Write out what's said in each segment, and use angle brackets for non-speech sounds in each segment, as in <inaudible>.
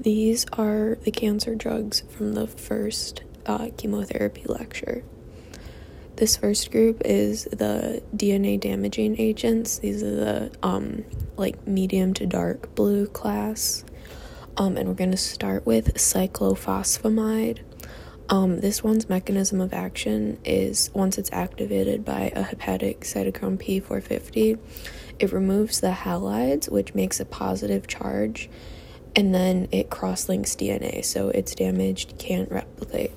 these are the cancer drugs from the first uh, chemotherapy lecture. This first group is the DNA damaging agents. These are the um, like medium to dark blue class. Um, and we're going to start with cyclophosphamide. Um, this one's mechanism of action is once it's activated by a hepatic cytochrome P450, it removes the halides, which makes a positive charge, and then it cross links DNA, so it's damaged, can't replicate.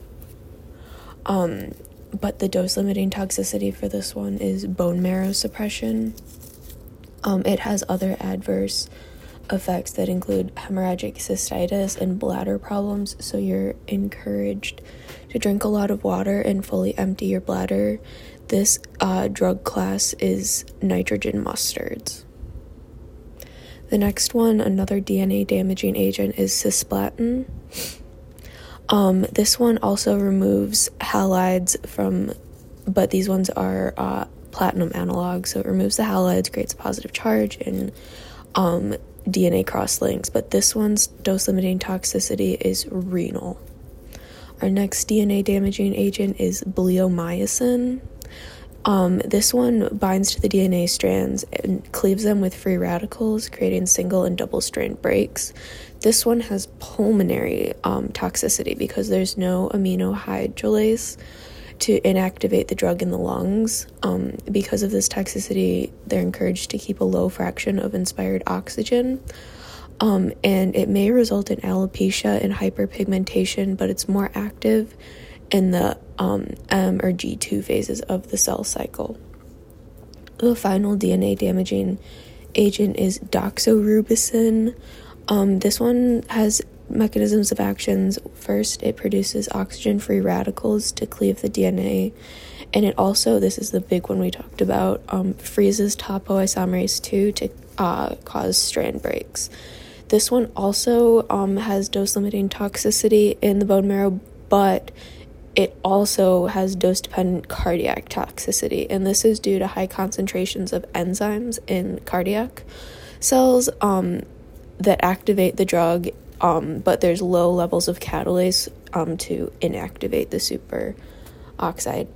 Um, but the dose limiting toxicity for this one is bone marrow suppression. Um, it has other adverse effects that include hemorrhagic cystitis and bladder problems, so you're encouraged to drink a lot of water and fully empty your bladder. This uh, drug class is nitrogen mustards. The next one, another DNA damaging agent, is cisplatin. Um, this one also removes halides from, but these ones are uh, platinum analogs, so it removes the halides, creates a positive charge, and um, DNA cross links. But this one's dose limiting toxicity is renal. Our next DNA damaging agent is bleomycin. Um, this one binds to the DNA strands and cleaves them with free radicals, creating single and double strand breaks. This one has pulmonary um, toxicity because there's no amino hydrolase to inactivate the drug in the lungs. Um, because of this toxicity, they're encouraged to keep a low fraction of inspired oxygen. Um, and it may result in alopecia and hyperpigmentation, but it's more active in the um, M or G2 phases of the cell cycle. The final DNA damaging agent is doxorubicin. Um, this one has mechanisms of actions. First, it produces oxygen free radicals to cleave the DNA, and it also, this is the big one we talked about, um, freezes topoisomerase 2 to uh, cause strand breaks. This one also um, has dose limiting toxicity in the bone marrow, but it also has dose dependent cardiac toxicity, and this is due to high concentrations of enzymes in cardiac cells um, that activate the drug, um, but there's low levels of catalase um, to inactivate the superoxide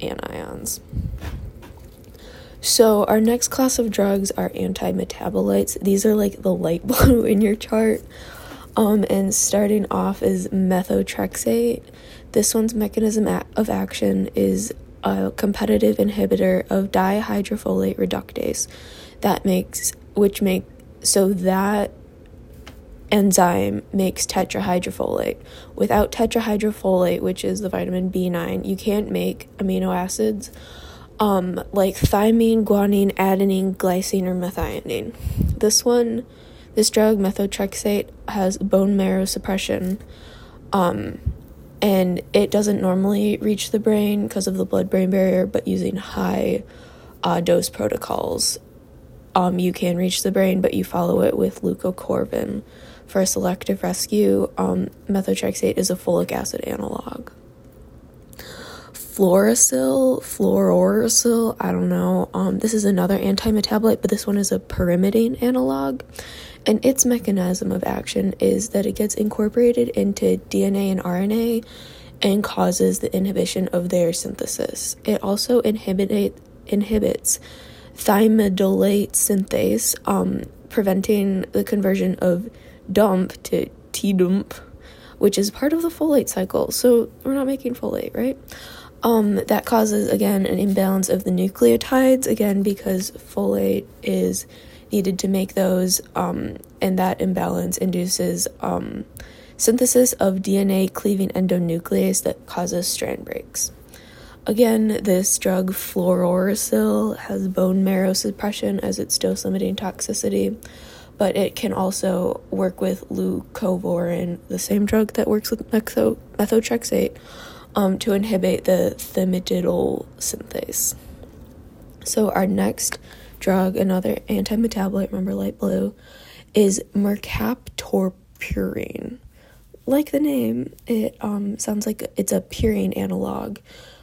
anions. So, our next class of drugs are anti metabolites. These are like the light <laughs> blue in your chart. Um, and starting off is methotrexate. This one's mechanism of action is a competitive inhibitor of dihydrofolate reductase that makes which make so that enzyme makes tetrahydrofolate. Without tetrahydrofolate, which is the vitamin B9, you can't make amino acids um, like thymine, guanine, adenine, glycine, or methionine. This one, this drug, methotrexate, has bone marrow suppression. Um, and it doesn't normally reach the brain because of the blood brain barrier, but using high uh, dose protocols, um, you can reach the brain, but you follow it with leucovorin. For a selective rescue, um, methotrexate is a folic acid analog. Fluorouracil, fluorouracil, I don't know. Um, this is another anti metabolite, but this one is a pyrimidine analog. And its mechanism of action is that it gets incorporated into DNA and RNA and causes the inhibition of their synthesis. It also inhibit, inhibits thymidylate synthase, um, preventing the conversion of dump to T dump, which is part of the folate cycle. So we're not making folate, right? Um, that causes again an imbalance of the nucleotides again because folate is needed to make those, um, and that imbalance induces um, synthesis of DNA cleaving endonuclease that causes strand breaks. Again, this drug fluorouracil has bone marrow suppression as its dose limiting toxicity, but it can also work with leucovorin, the same drug that works with metho- methotrexate, um, to inhibit the thymidylate synthase. So, our next drug, another anti metabolite, remember light blue, is mercaptopurine. Like the name, it um, sounds like it's a purine analog,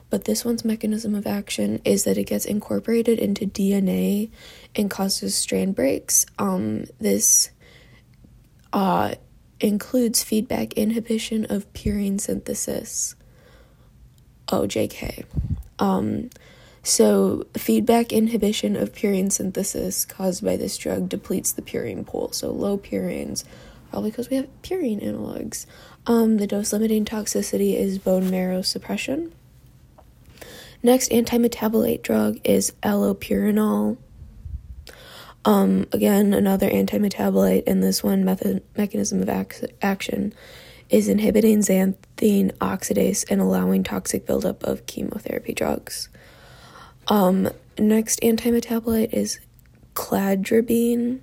but this one's mechanism of action is that it gets incorporated into DNA and causes strand breaks. Um, this uh, includes feedback inhibition of purine synthesis. Oh, JK. Um, so, feedback inhibition of purine synthesis caused by this drug depletes the purine pool. So, low purines, probably because we have purine analogs. Um, the dose limiting toxicity is bone marrow suppression. Next anti-metabolite drug is allopurinol. Um, again, another anti-metabolite, and this one method mechanism of ac- action is inhibiting xanthine oxidase and allowing toxic buildup of chemotherapy drugs. Um, next anti-metabolite is cladribine,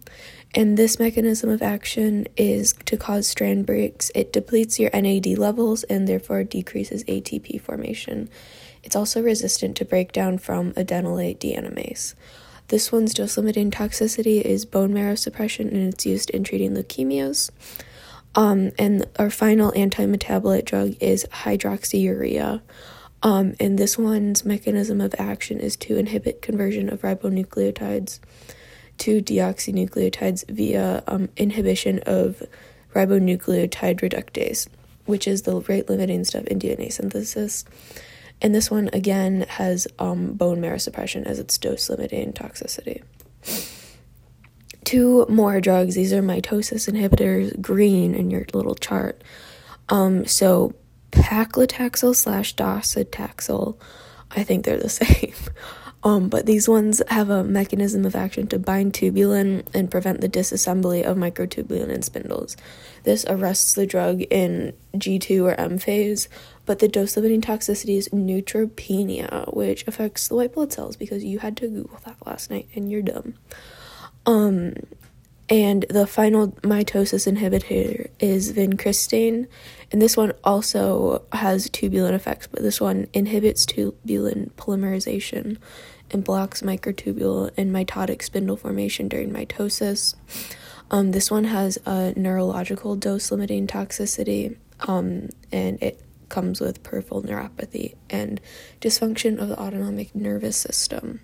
and this mechanism of action is to cause strand breaks. It depletes your NAD levels and therefore decreases ATP formation. It's also resistant to breakdown from adenylate deaminase. This one's dose limiting toxicity is bone marrow suppression and it's used in treating leukemias. Um, and our final anti metabolite drug is hydroxyurea. Um, and this one's mechanism of action is to inhibit conversion of ribonucleotides to deoxynucleotides via um, inhibition of ribonucleotide reductase, which is the rate limiting step in DNA synthesis. And this one again has um, bone marrow suppression as its dose limiting toxicity. Two more drugs, these are mitosis inhibitors, green in your little chart. Um, so paclitaxel slash docetaxel, I think they're the <laughs> same. Um, but these ones have a mechanism of action to bind tubulin and prevent the disassembly of microtubulin in spindles. This arrests the drug in G2 or M phase, but the dose limiting toxicity is neutropenia, which affects the white blood cells because you had to Google that last night and you're dumb. Um, and the final mitosis inhibitor is vincristine, and this one also has tubulin effects, but this one inhibits tubulin polymerization and blocks microtubule and mitotic spindle formation during mitosis. Um, this one has a neurological dose limiting toxicity, um, and it comes with peripheral neuropathy and dysfunction of the autonomic nervous system.